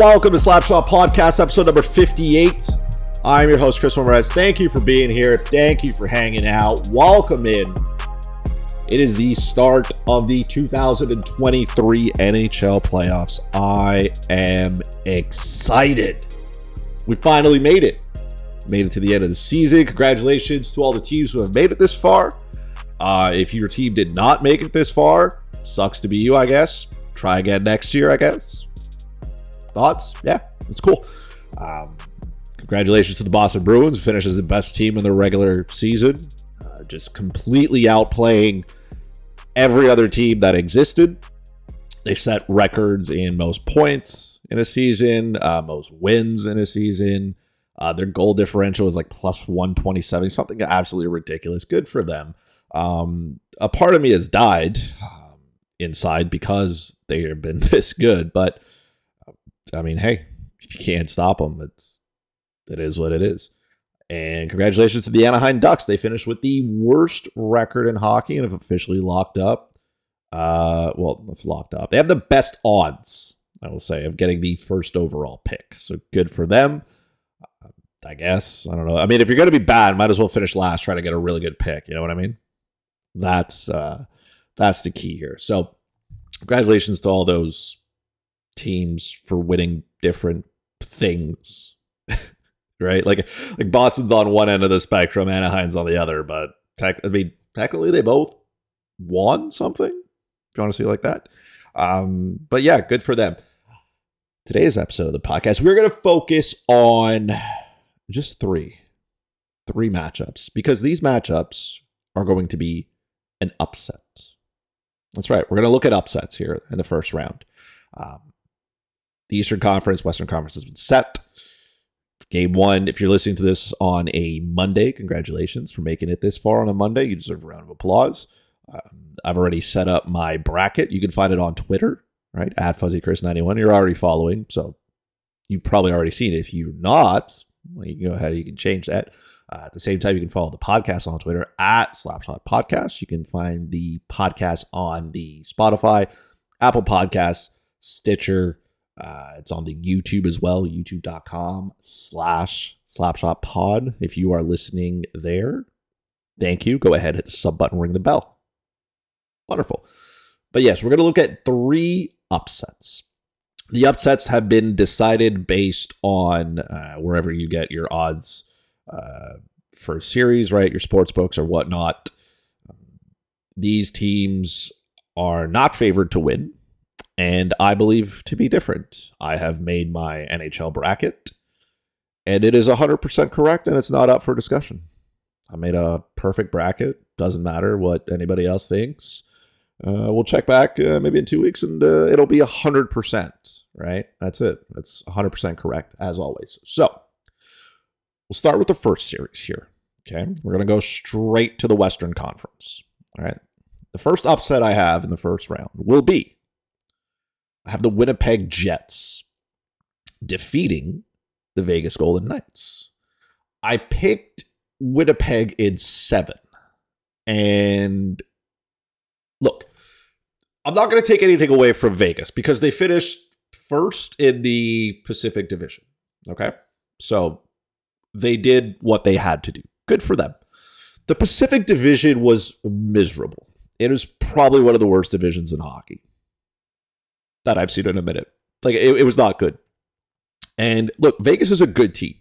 Welcome to Slapshot Podcast, episode number 58. I'm your host, Chris Morais. Thank you for being here. Thank you for hanging out. Welcome in. It is the start of the 2023 NHL playoffs. I am excited. We finally made it. Made it to the end of the season. Congratulations to all the teams who have made it this far. Uh, if your team did not make it this far, sucks to be you, I guess. Try again next year, I guess. Thoughts? Yeah, it's cool. Um, congratulations to the Boston Bruins, finishes the best team in the regular season, uh, just completely outplaying every other team that existed. They set records in most points in a season, uh, most wins in a season. Uh, their goal differential is like plus 127, something absolutely ridiculous. Good for them. Um, a part of me has died um, inside because they have been this good, but I mean, hey, if you can't stop them, it's it is what it is. And congratulations to the Anaheim Ducks. They finished with the worst record in hockey and have officially locked up. Uh, well, locked up. They have the best odds, I will say, of getting the first overall pick. So good for them. I guess I don't know. I mean, if you're going to be bad, might as well finish last. Try to get a really good pick. You know what I mean? That's uh, that's the key here. So, congratulations to all those teams for winning different things. right? Like like Boston's on one end of the spectrum, Anaheim's on the other, but tech, I mean technically they both won something. If you want to see like that. Um, but yeah, good for them. Today's episode of the podcast, we're gonna focus on just three. Three matchups. Because these matchups are going to be an upset. That's right. We're going to look at upsets here in the first round. Um, the Eastern Conference, Western Conference has been set. Game one, if you're listening to this on a Monday, congratulations for making it this far on a Monday. You deserve a round of applause. Um, I've already set up my bracket. You can find it on Twitter, right? At FuzzyChris91. You're already following, so you've probably already seen it. If you're not, well, you can go ahead, you can change that. Uh, at the same time, you can follow the podcast on Twitter at Slapshot Podcast. You can find the podcast on the Spotify, Apple Podcasts, Stitcher, uh, it's on the YouTube as well, youtube.com slash slapshot pod. If you are listening there, thank you. Go ahead, hit the sub button, ring the bell. Wonderful. But yes, we're going to look at three upsets. The upsets have been decided based on uh, wherever you get your odds uh, for series, right? Your sports books or whatnot. These teams are not favored to win and I believe to be different. I have made my NHL bracket, and it is 100% correct, and it's not up for discussion. I made a perfect bracket. Doesn't matter what anybody else thinks. Uh, we'll check back uh, maybe in two weeks, and uh, it'll be 100%, right? That's it. That's 100% correct, as always. So, we'll start with the first series here. Okay. We're going to go straight to the Western Conference. All right. The first upset I have in the first round will be have the Winnipeg Jets defeating the Vegas Golden Knights. I picked Winnipeg in seven. And look, I'm not going to take anything away from Vegas because they finished first in the Pacific Division. Okay. So they did what they had to do. Good for them. The Pacific Division was miserable. It was probably one of the worst divisions in hockey that I've seen in a minute. Like it, it was not good. And look, Vegas is a good team.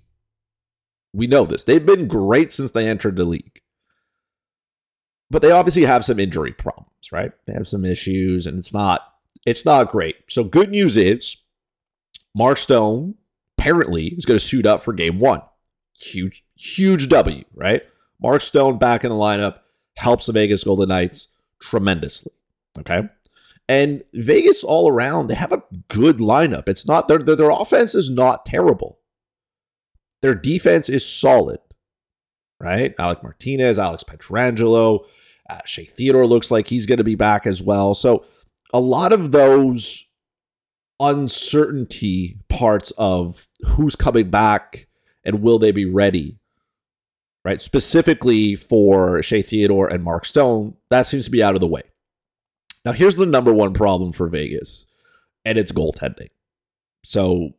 We know this. They've been great since they entered the league. But they obviously have some injury problems, right? They have some issues and it's not it's not great. So good news is Mark Stone apparently is going to suit up for game 1. Huge huge W, right? Mark Stone back in the lineup helps the Vegas Golden Knights tremendously. Okay. And Vegas all around, they have a good lineup. It's not their their, offense is not terrible. Their defense is solid, right? Alec Martinez, Alex Pietrangelo, uh, Shea Theodore looks like he's going to be back as well. So a lot of those uncertainty parts of who's coming back and will they be ready, right? Specifically for Shea Theodore and Mark Stone, that seems to be out of the way. Now, here's the number one problem for Vegas, and it's goaltending. So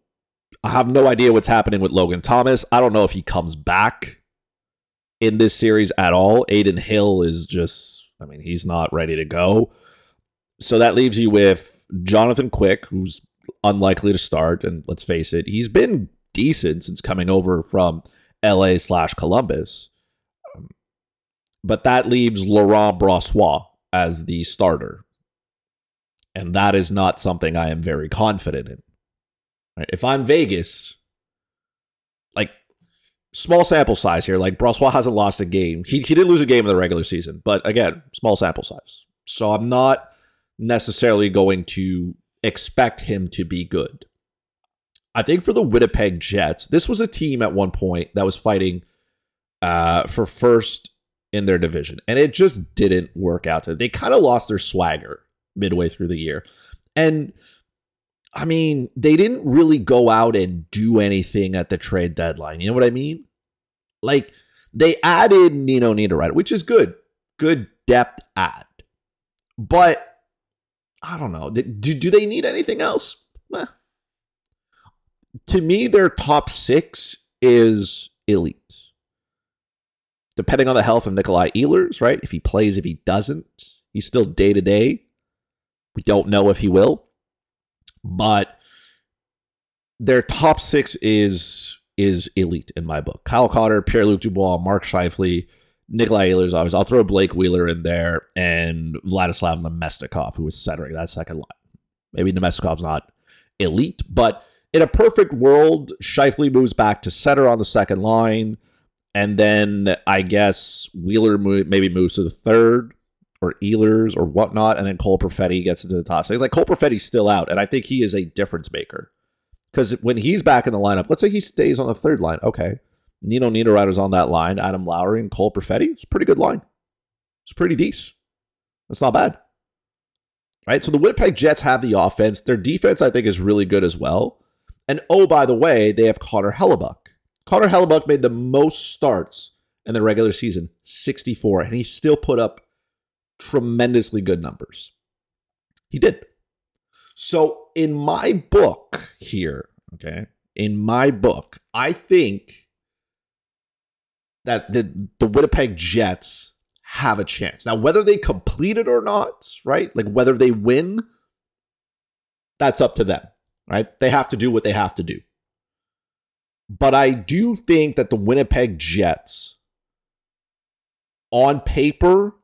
I have no idea what's happening with Logan Thompson. I don't know if he comes back in this series at all. Adin Hill is just, I mean, he's not ready to go. So that leaves you with Jonathan Quick, who's unlikely to start. And let's face it, he's been decent since coming over from LA slash Columbus. Um, but that leaves Laurent Brossoit as the starter. And that is not something I am very confident in. If I'm Vegas, like small sample size here, like Brossoit hasn't lost a game. He, he did lose a game in the regular season, but again, small sample size. So I'm not necessarily going to expect him to be good. I think for the Winnipeg Jets, this was a team at one point that was fighting uh, for first in their division, and it just didn't work out. They kind of lost their swagger midway through the year, and I mean, they didn't really go out and do anything at the trade deadline. You know what I mean? Like they added Nino Niederreiter, which is good, good depth add, but I don't know. Do, do they need anything else? Eh. To me, their top six is elite. Depending on the health of Nikolai Ehlers, right? If he plays, if he doesn't, he's still day to day. We don't know if he will. But their top six is is elite in my book. Kyle Connor, Pierre Luc Dubois, Mark Scheifele, Nikolai Ehlers obviously. I'll throw Blake Wheeler in there and Vladislav Namestnikov, who is centering that second line. Maybe Namestnikov's not elite, but in a perfect world, Scheifele moves back to center on the second line. And then I guess Wheeler maybe moves to the third or Ehlers or whatnot. And then Cole Perfetti gets into the top six. Like Cole Perfetti's still out. And I think he is a difference maker. Because when he's back in the lineup, let's say he stays on the third line. Okay. Nino Niederreiter's on that line. Adam Lowry and Cole Perfetti. It's a pretty good line. It's pretty decent. It's not bad. Right? So the Winnipeg Jets have the offense. Their defense, I think, is really good as well. And oh, by the way, they have Connor Hellebuyck. Connor Hellebuyck made the most starts in the regular season, 64, and he still put up tremendously good numbers. He did. So in my book here, okay, in my book, I think that the, the Winnipeg Jets have a chance. Now, whether they complete it or not, right? Like whether they win, that's up to them, right? They have to do what they have to do. But I do think that the Winnipeg Jets, on paper,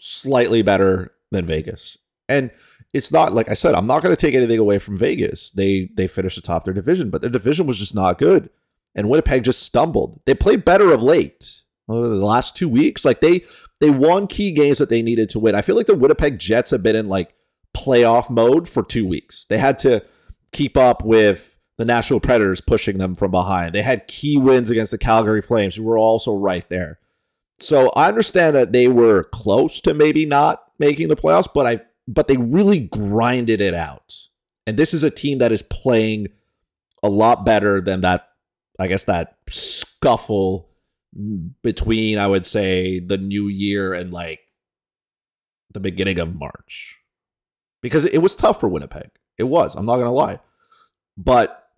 slightly better than Vegas. And it's not like I said, I'm not going to take anything away from Vegas. They they finished atop their division, but their division was just not good and Winnipeg just stumbled. They played better of late. the last two weeks, like they they won key games that they needed to win. I feel like the Winnipeg Jets have been in like playoff mode for two weeks. They had to keep up with the Nashville Predators pushing them from behind. They had key wins against the Calgary Flames, who were also right there. So I understand that they were close to maybe not making the playoffs, but I but they really grinded it out. And this is a team that is playing a lot better than that I guess that scuffle between I would say the new year and like the beginning of March. Because it was tough for Winnipeg. It was. I'm not going to lie. But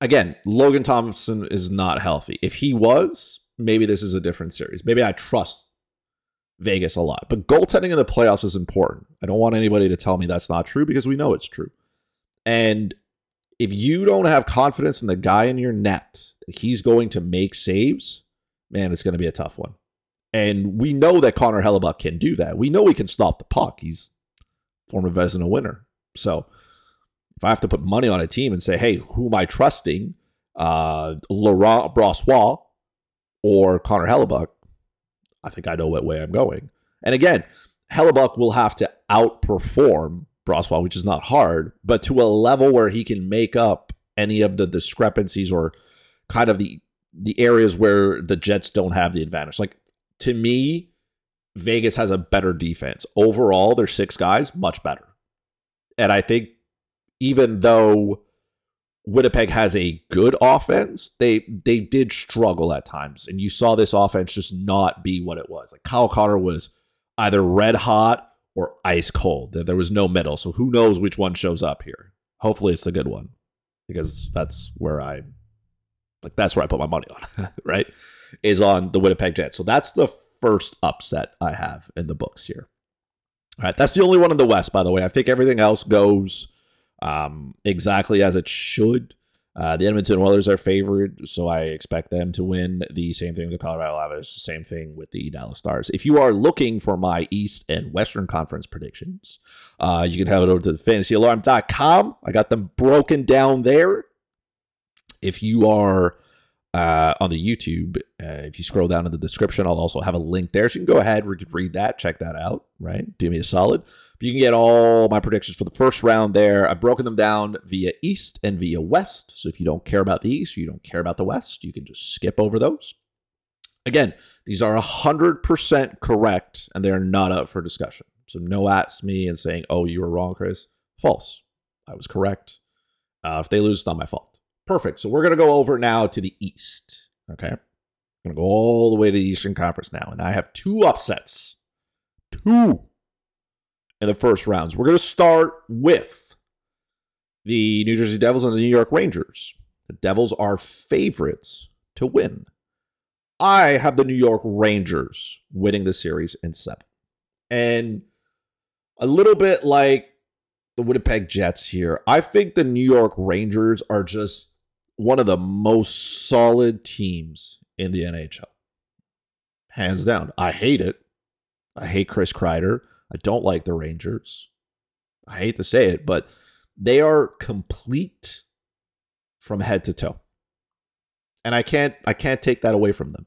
again, Logan Thompson is not healthy. If he was, maybe this is a different series. Maybe I trust Vegas a lot. But goaltending in the playoffs is important. I don't want anybody to tell me that's not true because we know it's true. And if you don't have confidence in the guy in your net that he's going to make saves, man, it's going to be a tough one. And we know that Connor Hellebuyck can do that. We know he can stop the puck. He's former Vezina winner. So if I have to put money on a team and say, hey, who am I trusting? Uh, Laurent Brossoit or Connor Hellebuyck, I think I know what way I'm going. And again, Hellebuyck will have to outperform Brossoit, which is not hard, but to a level where he can make up any of the discrepancies or kind of the the areas where the Jets don't have the advantage. Like to me, Vegas has a better defense. Overall, their six guys much better. And I think even though Winnipeg has a good offense, they they did struggle at times. And you saw this offense just not be what it was. Like Kyle Connor was either red hot or ice cold. There was no middle. So who knows which one shows up here? Hopefully, it's the good one because that's where I like that's where I put my money on, right? Is on the Winnipeg Jets. So that's the first upset I have in the books here. All right, that's the only one in the West, by the way. I think everything else goes um, exactly as it should. Uh, the Edmonton Oilers are favored, so I expect them to win. The same thing with the Colorado Avalanche. The same thing with the Dallas Stars. If you are looking for my East and Western Conference predictions, uh, you can head over to the fantasyalarm.com. I got them broken down there. If you are uh, on the YouTube, uh, if you scroll down in the description, I'll also have a link there. So you can go ahead, read that, check that out, right? Do me a solid. You can get all my predictions for the first round there. I've broken them down via East and via West. So if you don't care about the East, you don't care about the West, you can just skip over those. Again, these are 100% correct and they're not up for discussion. So no ask me and saying, oh, you were wrong, Chris. False. I was correct. Uh, if they lose, it's not my fault. Perfect. So we're going to go over now to the East. Okay. I'm going to go all the way to the Eastern Conference now. And I have two upsets. Two in the first rounds. We're going to start with the New Jersey Devils and the New York Rangers. The Devils are favorites to win. I have the New York Rangers winning the series in seven. And a little bit like the Winnipeg Jets here, I think the New York Rangers are just one of the most solid teams in the NHL. Hands down. I hate it. I hate Chris Kreider. I don't like the Rangers. I hate to say it, but they are complete from head to toe. And I can't I can't take that away from them.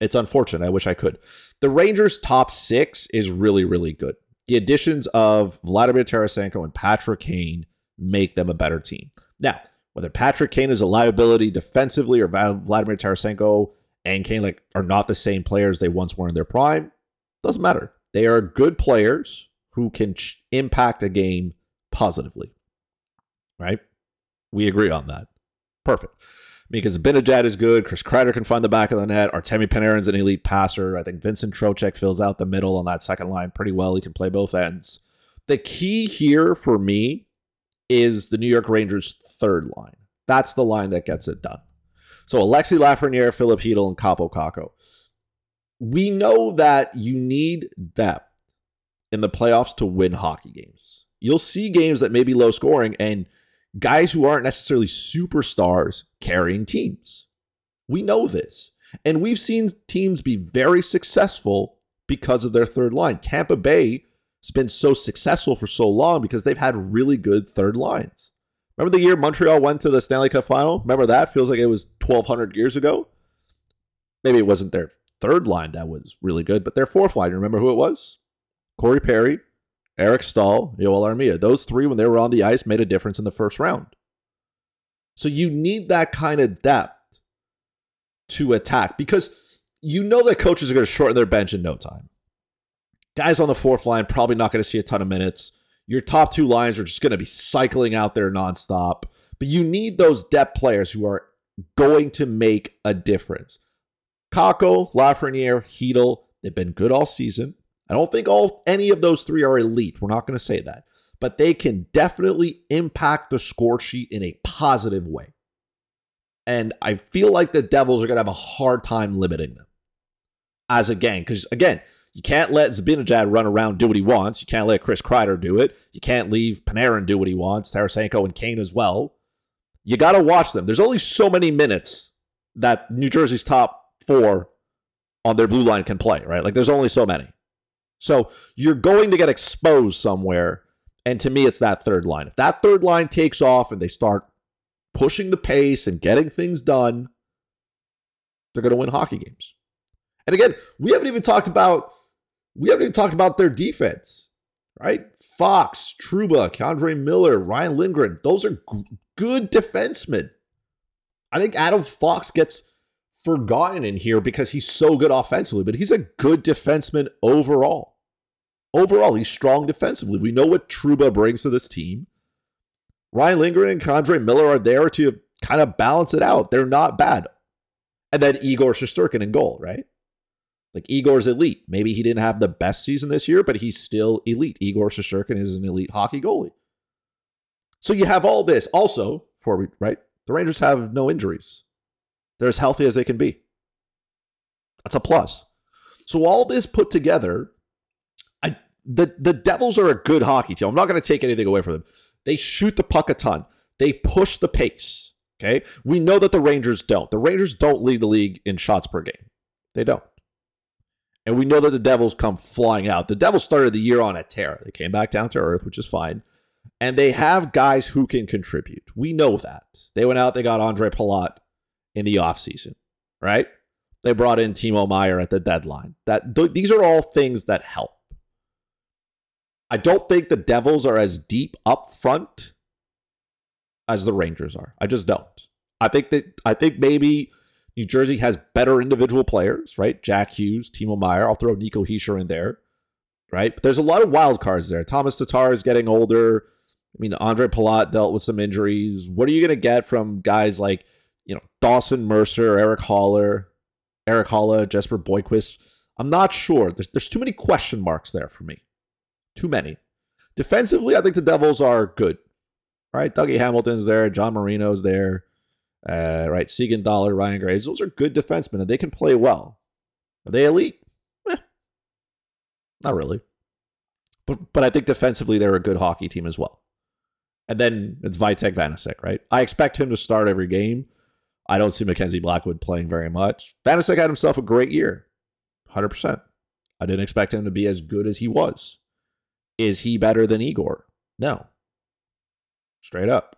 It's unfortunate. I wish I could. The Rangers top 6 is really really good. The additions of Vladimir Tarasenko and Patrick Kane make them a better team. Now, whether Patrick Kane is a liability defensively or Vladimir Tarasenko and Kane like are not the same players they once were in their prime, doesn't matter. They are good players who can ch- impact a game positively. Right? We agree on that. Perfect. Because Zibanejad is good. Chris Kreider can find the back of the net. Artemi Panarin's an elite passer. I think Vincent Trocheck fills out the middle on that second line pretty well. He can play both ends. The key here for me is the New York Rangers' third line. That's the line that gets it done. So Alexi Lafreniere, Filip Chytil, and Kaapo Kakko we know that you need depth in the playoffs to win hockey games. You'll see games that may be low scoring and guys who aren't necessarily superstars carrying teams. We know this. And we've seen teams be very successful because of their third line. Tampa Bay has been so successful for so long because they've had really good third lines. Remember the year Montreal went to the Stanley Cup final? Remember that? Feels like it was 1,200 years ago. Maybe it wasn't their third line that was really good, but their fourth line, remember who it was? Corey Perry, Eric Staal, Joel Armia. Those three, when they were on the ice, made a difference in the first round. So you need that kind of depth to attack because you know that coaches are going to shorten their bench in no time. Guys on the fourth line probably not going to see a ton of minutes. Your top two lines are just going to be cycling out there nonstop. But you need those depth players who are going to make a difference. Kakko, Lafreniere, Chytil, they've been good all season. I don't think all any of those three are elite. We're not going to say that. But they can definitely impact the score sheet in a positive way. And I feel like the Devils are going to have a hard time limiting them as a gang. Because, again, you can't let Zibanejad run around do what he wants. You can't let Chris Kreider do it. You can't leave Panarin do what he wants, Tarasenko and Kane as well. You got to watch them. There's only so many minutes that New Jersey's top four on their blue line can play, right? Like there's only so many. So you're going to get exposed somewhere. And to me, it's that third line. If that third line takes off and they start pushing the pace and getting things done, they're going to win hockey games. And again, we haven't even talked about we haven't even talked about their defense, right? Fox, Trouba, K'Andre Miller, Ryan Lindgren, those are good defensemen. I think Adam Fox gets forgotten in here because he's so good offensively, but he's a good defenseman overall. Overall, he's strong defensively. We know what Trouba brings to this team. Ryan Lindgren and K'Andre Miller are there to kind of balance it out. They're not bad. And then Igor Shesterkin in goal, right? Like Igor's elite. Maybe he didn't have the best season this year, but he's still elite. Igor Shesterkin is an elite hockey goalie. So you have all this. Also, before we right, the Rangers have no injuries. They're as healthy as they can be. That's a plus. So all this put together, I the the Devils are a good hockey team. I'm not going to take anything away from them. They shoot the puck a ton. They push the pace. Okay, we know that the Rangers don't. The Rangers don't lead the league in shots per game. They don't. And we know that the Devils come flying out. The Devils started the year on a tear. They came back down to earth, which is fine. And they have guys who can contribute. We know that. They went out, they got Andre Palat in the offseason, right? They brought in Timo Meier at the deadline. That th- these are all things that help. I don't think the Devils are as deep up front as the Rangers are. I just don't. I think that I think maybe New Jersey has better individual players, right? Jack Hughes, Timo Meier. I'll throw Nico Hischier in there, right? But there's a lot of wild cards there. Thomas Tatar is getting older. I mean, Andre Palat dealt with some injuries. What are you going to get from guys like, you know, Dawson Mercer, Eric Holler, Eric Haula, Jesper Boqvist. I'm not sure. There's, there's too many question marks there for me. Too many. Defensively, I think the Devils are good. Right? Dougie Hamilton's there, John Marino's there. Uh, right, Siegenthaler, Ryan Graves, those are good defensemen and they can play well. Are they elite? Eh, not really. But but I think defensively they're a good hockey team as well. And then it's Vitek Vanecek, right? I expect him to start every game. I don't see Mackenzie Blackwood playing very much. Vanecek had himself a great year. 100%. I didn't expect him to be as good as he was. Is he better than Igor? No. Straight up.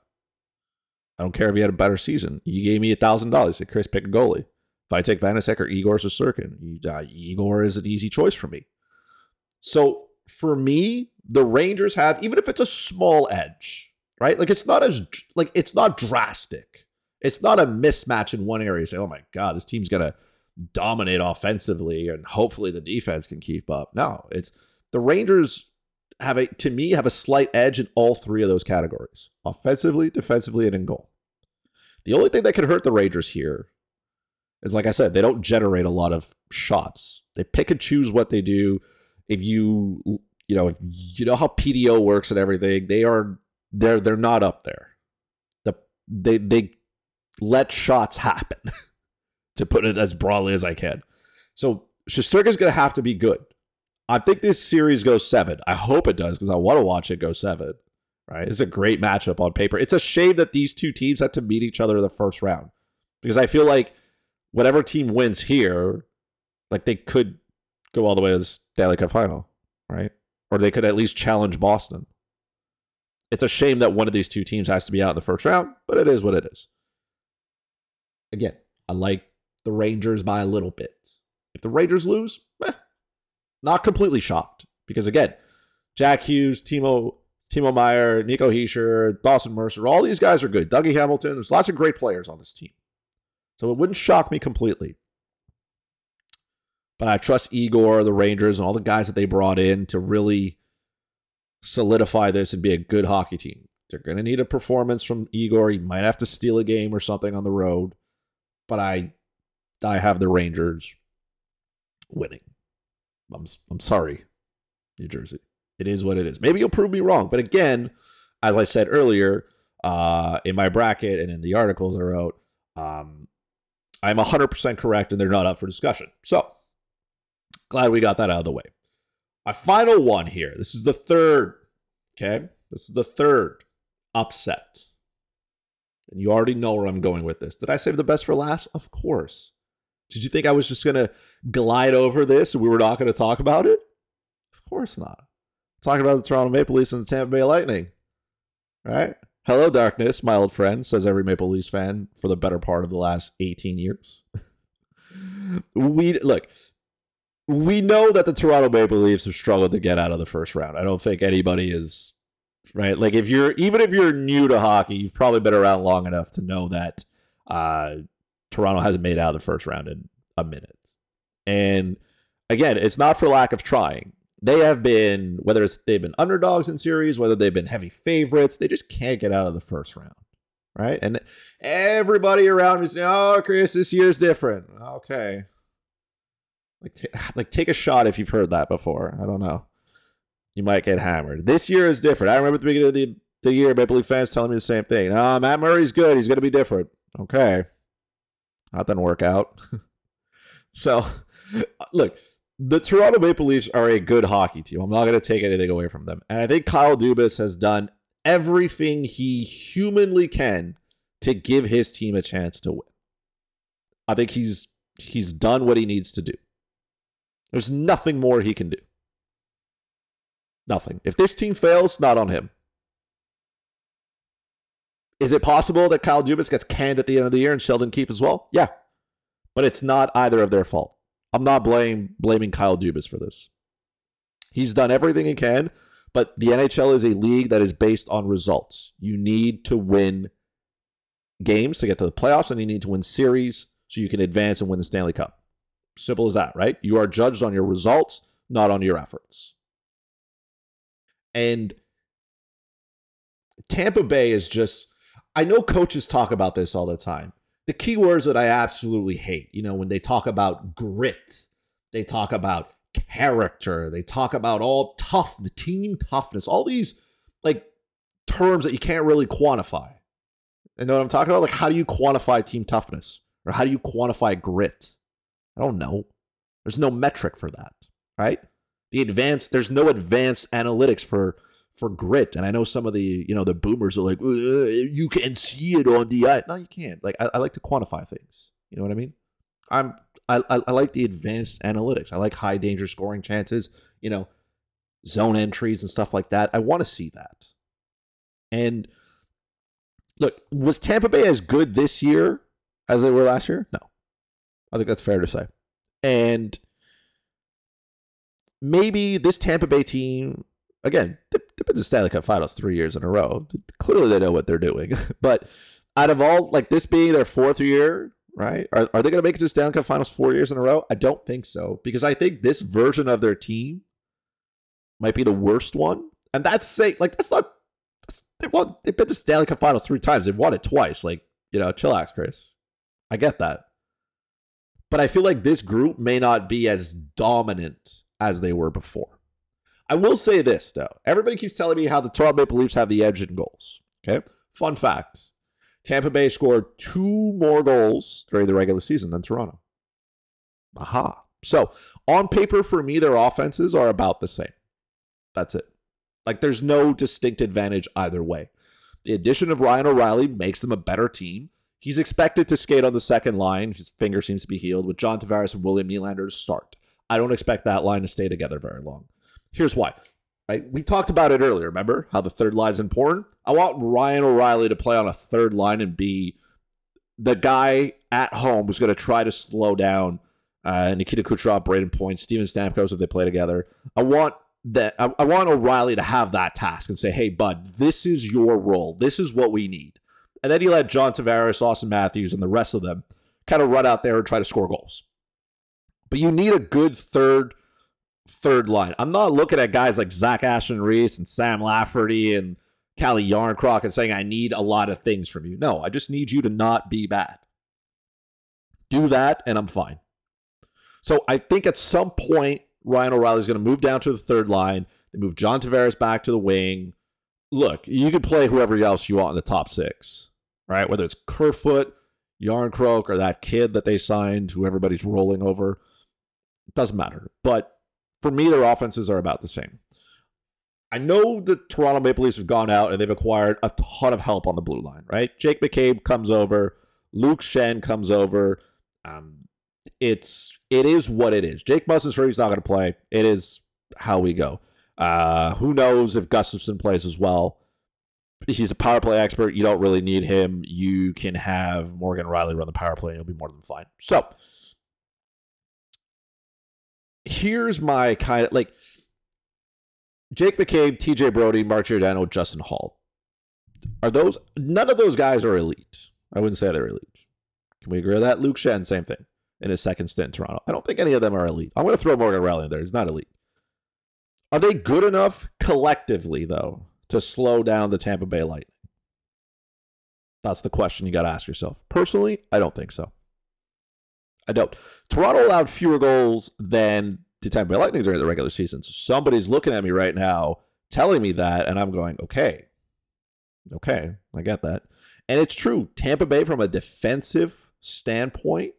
I don't care if he had a better season. You gave me a thousand dollars. Said Chris, pick a goalie. If I take Vanecek or Igor Shesterkin, uh, Igor is an easy choice for me. So for me, the Rangers have even if it's a small edge, right? Like it's not as like it's not drastic. It's not a mismatch in one area. You say, oh my god, this team's gonna dominate offensively, and hopefully the defense can keep up. No, it's the Rangers have a to me have a slight edge in all three of those categories offensively defensively and in goal the only thing that could hurt the rangers here is like i said they don't generate a lot of shots they pick and choose what they do if you you know if you know how pdo works and everything they are they're they're not up there the they they let shots happen to put it as broadly as i can so Shesterkin's going to have to be good I think this series goes seven. I hope it does because I want to watch it go seven. Right? It's a great matchup on paper. It's a shame that these two teams had to meet each other in the first round because I feel like whatever team wins here, like they could go all the way to the Stanley Cup final, right? Or they could at least challenge Boston. It's a shame that one of these two teams has to be out in the first round, but it is what it is. Again, I like the Rangers by a little bit. If the Rangers lose, eh, not completely shocked because again, Jack Hughes, Timo Timo Meier, Nico Hischier, Dawson Mercer, all these guys are good. Dougie Hamilton, there's lots of great players on this team. So it wouldn't shock me completely. But I trust Igor, the Rangers, and all the guys that they brought in to really solidify this and be a good hockey team. They're going to need a performance from Igor. He might have to steal a game or something on the road. But I I have the Rangers winning. I'm I'm sorry, New Jersey. It is what it is. Maybe you'll prove me wrong, but again, as I said earlier, uh, in my bracket and in the articles I wrote, um, I'm 100% correct, and they're not up for discussion. So glad we got that out of the way. My final one here. This is the third. Okay, this is the third upset. And you already know where I'm going with this. Did I save the best for last? Of course. Did you think I was just going to glide over this and we were not going to talk about it? Of course not. Talking about the Toronto Maple Leafs and the Tampa Bay Lightning. Right? Hello, darkness, my old friend, says every Maple Leafs fan for the better part of the last 18 years. we look, we know that the Toronto Maple Leafs have struggled to get out of the first round. I don't think anybody is right. Like if you're even if you're new to hockey, you've probably been around long enough to know that uh, Toronto hasn't made out of the first round in a minute. And again, it's not for lack of trying. They have been, whether it's they've been underdogs in series, whether they've been heavy favorites, they just can't get out of the first round. Right. And everybody around me is oh, Chris, this year's different. Okay. Like, t- like take a shot if you've heard that before. I don't know. You might get hammered. This year is different. I remember at the beginning of the the year, Maple Leaf fans telling me the same thing. Uh, Matt Murray's good. He's going to be different. Okay. That didn't work out. so, look, the Toronto Maple Leafs are a good hockey team. I'm not going to take anything away from them. And I think Kyle Dubas has done everything he humanly can to give his team a chance to win. I think he's he's done what he needs to do. There's nothing more he can do. Nothing. If this team fails, not on him. Is it possible that Kyle Dubas gets canned at the end of the year and Sheldon Keefe as well? Yeah. But it's not either of their fault. I'm not blame, blaming Kyle Dubas for this. He's done everything he can, but the NHL is a league that is based on results. You need to win games to get to the playoffs, and you need to win series so you can advance and win the Stanley Cup. Simple as that, right? You are judged on your results, not on your efforts. And Tampa Bay is just, I know coaches talk about this all the time. The key words that I absolutely hate, you know, when they talk about grit, they talk about character, they talk about all tough, team toughness, all these like terms that you can't really quantify. You know what I'm talking about? Like, how do you quantify team toughness? Or how do you quantify grit? I don't know. There's no metric for that, right? The advanced, there's no advanced analytics for for grit. And I know some of the, you know, the boomers are like, you can see it on the eye. No, you can't. Like, I, I like to quantify things. You know what I mean? I'm, I, I like the advanced analytics. I like high danger scoring chances, you know, zone entries and stuff like that. I want to see that. And look, was Tampa Bay as good this year as they were last year? No. I think that's fair to say. And maybe this Tampa Bay team, again, they've been to Stanley Cup Finals three years in a row. Clearly, they know what they're doing. but out of all, like this being their fourth year, right? Are, are they going to make it to Stanley Cup Finals four years in a row? I don't think so because I think this version of their team might be the worst one. And that's say like that's not that's, they won. They've been to Stanley Cup Finals three times. They've won it twice. Like you know, chillax, Chris. I get that. But I feel like this group may not be as dominant as they were before. I will say this, though. Everybody keeps telling me how the Toronto Maple Leafs have the edge in goals. Okay. Fun fact Tampa Bay scored two more goals during the regular season than Toronto. Aha. So, on paper, for me, their offenses are about the same. That's it. Like, there's no distinct advantage either way. The addition of Ryan O'Reilly makes them a better team. He's expected to skate on the second line. His finger seems to be healed with John Tavares and William Nylander to start. I don't expect that line to stay together very long. Here's why. Right? We talked about it earlier, remember? How the third line is important. I want Ryan O'Reilly to play on a third line and be the guy at home who's going to try to slow down uh, Nikita Kucherov, Brayden Point, Steven Stamkos if they play together. I want that. I, I want O'Reilly to have that task and say, "Hey, bud, this is your role. This is what we need." And then he let John Tavares, Auston Matthews, and the rest of them kind of run out there and try to score goals. But you need a good third third line. I'm not looking at guys like Zach Aston-Reese and Sam Lafferty and Calle Jarnkrok and saying I need a lot of things from you. No, I just need you to not be bad. Do that, and I'm fine. So I think at some point Ryan O'Reilly is going to move down to the third line. They move John Tavares back to the wing. Look, you can play whoever else you want in the top six, right? Whether it's Kerfoot, Jarnkrok, or that kid that they signed, who everybody's rolling over. Doesn't matter. But for me, their offenses are about the same. I know the Toronto Maple Leafs have gone out and they've acquired a ton of help on the blue line, right? Jake McCabe comes over, Luke Schenn comes over. Um, it's it is what it is. Jake Muzzin's hurt; he's not going to play. It is how we go. Uh, who knows if Gustafsson plays as well? He's a power play expert. You don't really need him. You can have Morgan Rielly run the power play, and you'll be more than fine. So here's my kind of like Jake McCabe, TJ Brodie, Mark Giordano, Justin Holl. Are those none of those guys are elite? I wouldn't say they're elite. Can we agree on that? Luke Schenn, same thing in his second stint in Toronto. I don't think any of them are elite. I'm going to throw Morgan Rielly in there. He's not elite. Are they good enough collectively, though, to slow down the Tampa Bay Lightning? That's the question you got to ask yourself. Personally, I don't think so. I don't. Toronto allowed fewer goals than the Tampa Bay Lightning during the regular season. So somebody's looking at me right now telling me that, and I'm going, okay, Okay, I get that. And it's true. Tampa Bay, from a defensive standpoint,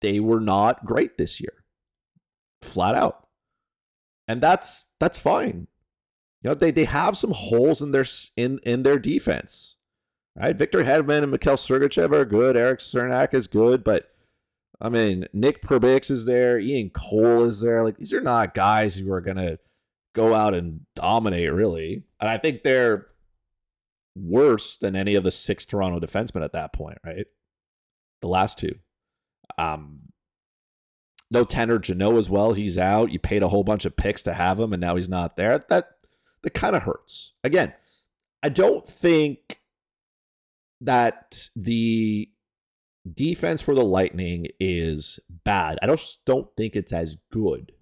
they were not great this year. Flat out. And that's that's fine. You know, they, they have some holes in their in, in their defense. Right? Victor Hedman and Mikhail Sergachev are good. Eric Cernak is good, but I mean, Nick Perbix is there. Ian Cole is there. Like, these are not guys who are going to go out and dominate, really. And I think they're worse than any of the six Toronto defensemen at that point, right? The last two. Um, no Tanner Jeannot as well. He's out. You paid a whole bunch of picks to have him, and now he's not there. That that kind of hurts. Again, I don't think that the defense for the Lightning is bad. I just don't think it's as good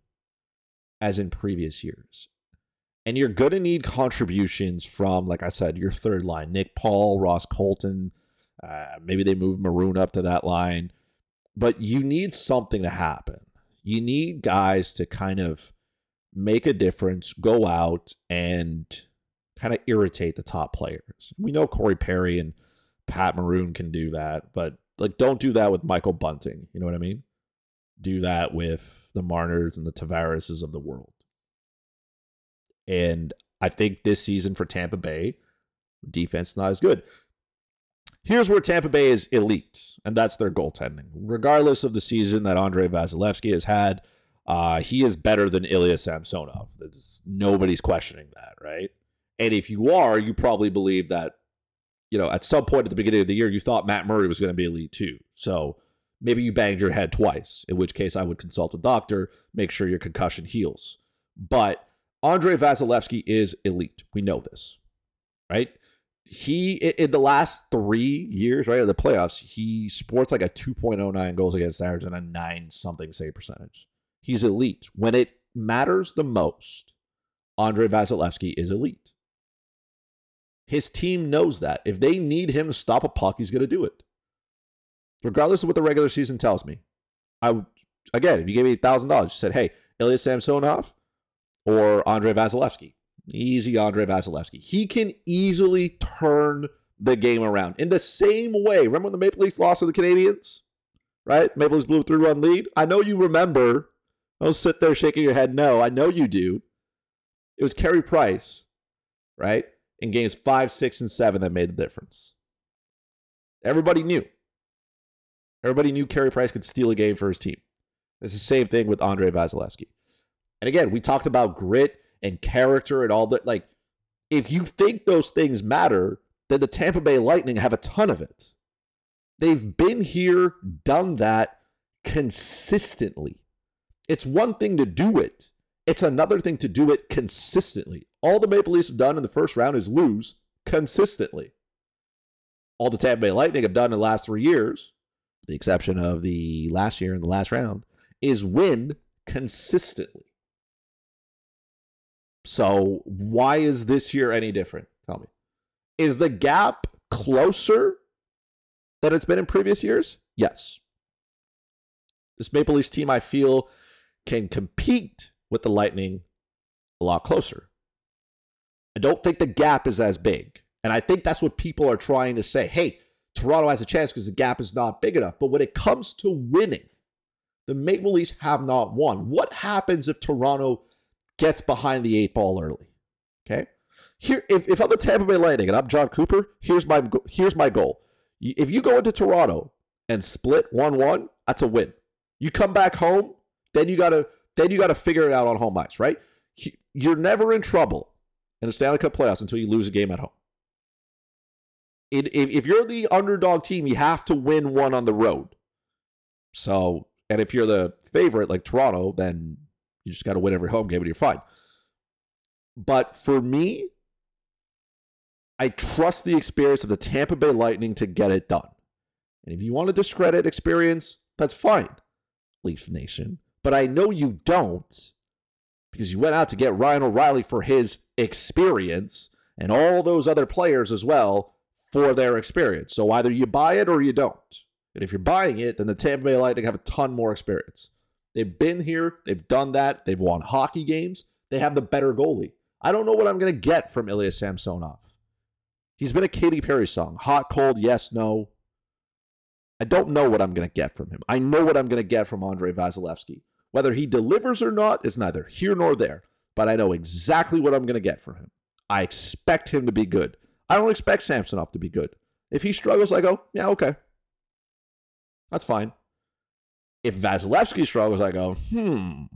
as in previous years. And you're going to need contributions from, like I said, your third line Nick Paul, Ross Colton. Uh, maybe they move Maroon up to that line. But you need something to happen. You need guys to kind of make a difference, go out and kind of irritate the top players. We know Corey Perry and Pat Maroon can do that, but like don't do that with Michael Bunting. You know what I mean? Do that with the Marners and the Tavareses of the world. And I think this season for Tampa Bay, defense not as good. Here's where Tampa Bay is elite, and that's their goaltending. Regardless of the season that Andrei Vasilevskiy has had, uh, he is better than Ilya Samsonov. There's, nobody's questioning that, right? And if you are, you probably believe that, you know, at some point at the beginning of the year, you thought Matt Murray was going to be elite too. So maybe you banged your head twice, in which case I would consult a doctor, make sure your concussion heals. But Andrei Vasilevskiy is elite. We know this, right? He in the last three years, right, of the playoffs, he sports like a 2.09 goals against average and a nine something save percentage. He's elite. When it matters the most, Andrei Vasilevskiy is elite. His team knows that. If they need him to stop a puck, he's going to do it. Regardless of what the regular season tells me. I again, if you gave me $1,000, you said, hey, Ilya Samsonov, or Andrei Vasilevskiy. Easy Andrei Vasilevskiy. He can easily turn the game around in the same way. Remember when the Maple Leafs lost to the Canadiens? Right? Maple Leafs blew a 3 1 lead. I know you remember. Don't sit there shaking your head. No, I know you do. It was Carey Price, right? In games five, six, and seven that made the difference. Everybody knew. Everybody knew Carey Price could steal a game for his team. It's the same thing with Andrei Vasilevskiy. And again, we talked about grit and character and all that. Like, if you think those things matter, then the Tampa Bay Lightning have a ton of it. They've been here, done that consistently. It's one thing to do it, it's another thing to do it consistently. All the Maple Leafs have done in the first round is lose consistently. All the Tampa Bay Lightning have done in the last three years, the exception of the last year in the last round, is win consistently. So why is this year any different? Tell me. Is the gap closer than it's been in previous years? Yes. This Maple Leafs team, I feel, can compete with the Lightning a lot closer. I don't think the gap is as big. And I think that's what people are trying to say. Hey, Toronto has a chance because the gap is not big enough. But when it comes to winning, the Maple Leafs have not won. What happens if Toronto gets behind the eight ball early. Okay. Here, if, if I'm the Tampa Bay Lightning and I'm Jon Cooper, here's my here's my goal. If you go into Toronto and split one one, that's a win. You come back home, then you gotta then you gotta figure it out on home ice, right? You're never in trouble in the Stanley Cup playoffs until you lose a game at home. It, if, if you're the underdog team, you have to win one on the road. So, and if you're the favorite like Toronto, then you just got to win every home game and you're fine. But for me, I trust the experience of the Tampa Bay Lightning to get it done. And if you want to discredit experience, that's fine, Leaf Nation. But I know you don't because you went out to get Ryan O'Reilly for his experience and all those other players as well for their experience. So either you buy it or you don't. And if you're buying it, then the Tampa Bay Lightning have a ton more experience. They've been here, they've done that, they've won hockey games, they have the better goalie. I don't know what I'm going to get from Ilya Samsonov. He's been a Katy Perry song. Hot, cold, yes, no. I don't know what I'm going to get from him. I know what I'm going to get from Andrei Vasilevskiy. Whether he delivers or not is neither here nor there, but I know exactly what I'm going to get from him. I expect him to be good. I don't expect Samsonov to be good. If he struggles, I go, yeah, okay. That's fine. If Vasilevskiy struggles, I go, hmm,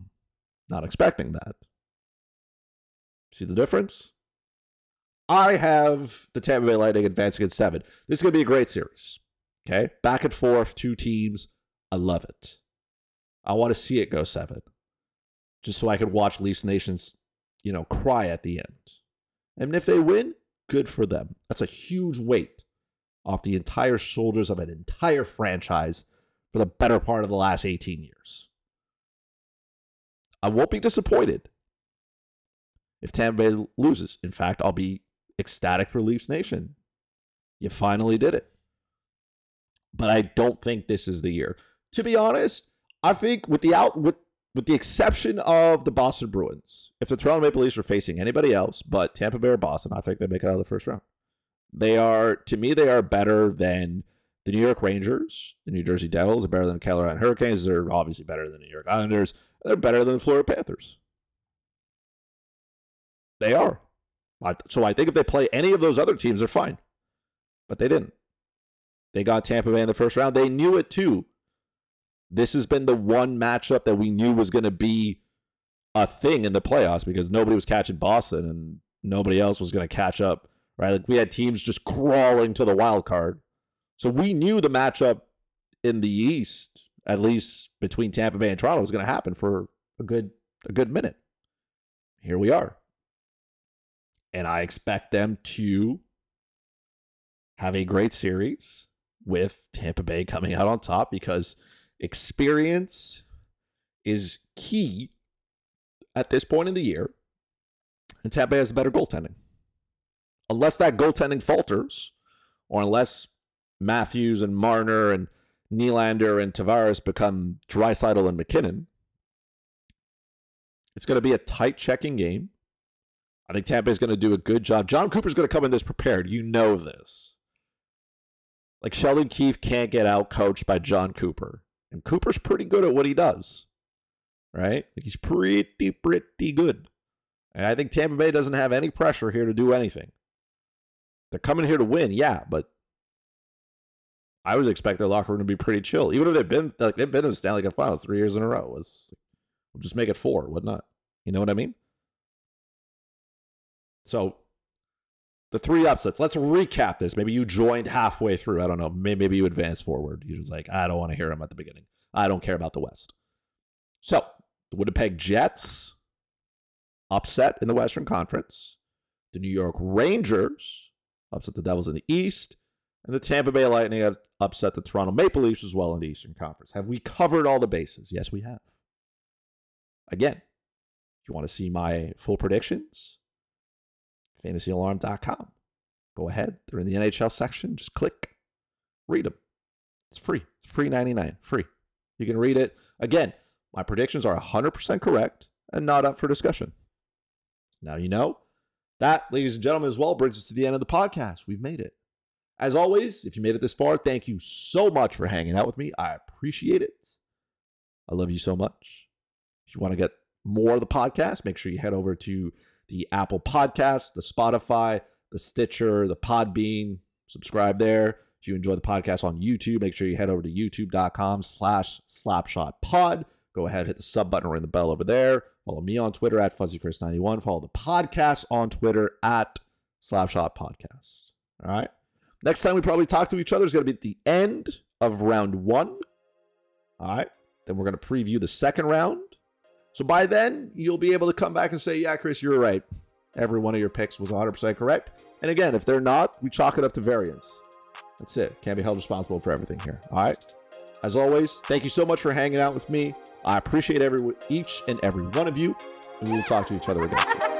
not expecting that. See the difference? I have the Tampa Bay Lightning advancing at seven. This is going to be a great series. Okay. Back and forth, two teams. I love it. I want to see it go seven. Just so I could watch Leafs Nations, you know, cry at the end. And if they win, good for them. That's a huge weight off the entire shoulders of an entire franchise for the better part of the last 18 years. I won't be disappointed if Tampa Bay loses. In fact, I'll be ecstatic for Leafs Nation. You finally did it. But I don't think this is the year. To be honest, I think with the out with with the exception of the Boston Bruins, if the Toronto Maple Leafs are facing anybody else but Tampa Bay or Boston, I think they make it out of the first round. They are, to me, they are better than the New York Rangers, the New Jersey Devils, are better than Carolina Hurricanes. They're obviously better than the New York Islanders. They're better than the Florida Panthers. They are. So I think if they play any of those other teams, they're fine. But they didn't. They got Tampa Bay in the first round. They knew it too. This has been the one matchup that we knew was going to be a thing in the playoffs because nobody was catching Boston and nobody else was going to catch up, right? Like we had teams just crawling to the wild card. So we knew the matchup in the East, at least between Tampa Bay and Toronto, was going to happen for a good a good minute. Here we are. And I expect them to have a great series with Tampa Bay coming out on top because experience is key at this point in the year. And Tampa has better goaltending. Unless that goaltending falters, or unless Matthews and Marner and Nylander and Tavares become Draisaitl and MacKinnon, it's going to be a tight checking game. I think Tampa is going to do a good job. Jon Cooper's going to come in this prepared. You know this. Like Sheldon Keefe can't get out coached by Jon Cooper. And Cooper's pretty good at what he does. Right? He's pretty, pretty good. And I think Tampa Bay doesn't have any pressure here to do anything. They're coming here to win, yeah, but I was expect their locker room to be pretty chill. Even if they've been like they've been in the Stanley Cup Finals three years in a row. Was we'll just make it four, whatnot. You know what I mean? So the three upsets. Let's recap this. Maybe you joined halfway through. I don't know. Maybe you advanced forward. You was like, I don't want to hear them at the beginning. I don't care about the West. So the Winnipeg Jets upset in the Western Conference. The New York Rangers upset the Devils in the East. And the Tampa Bay Lightning upset the Toronto Maple Leafs as well in the Eastern Conference. Have we covered all the bases? Yes, we have. Again, you want to see my full predictions, fantasyalarm.com. Go ahead. They're in the NHL section. Just click, read them. It's free. It's free 99. Free. You can read it. Again, my predictions are 100% correct and not up for discussion. Now you know. That, ladies and gentlemen, as well brings us to the end of the podcast. We've made it. As always, if you made it this far, thank you so much for hanging out with me. I appreciate it. I love you so much. If you want to get more of the podcast, make sure you head over to the Apple Podcast, the Spotify, the Stitcher, the Podbean. Subscribe there. If you enjoy the podcast on YouTube, make sure you head over to youtube.com slash slapshotpod. Go ahead, hit the sub button or ring the bell over there. Follow me on Twitter at FuzzyChris91. Follow the podcast on Twitter at Slapshot Podcast. All right. Next time we probably talk to each other is going to be at the end of round one. All right. Then we're going to preview the second round. So by then, you'll be able to come back and say, yeah, Chris, you're right. Every one of your picks was 100% correct. And again, if they're not, we chalk it up to variance. That's it. Can't be held responsible for everything here. All right. As always, thank you so much for hanging out with me. I appreciate every each and every one of you, and we will talk to each other again soon.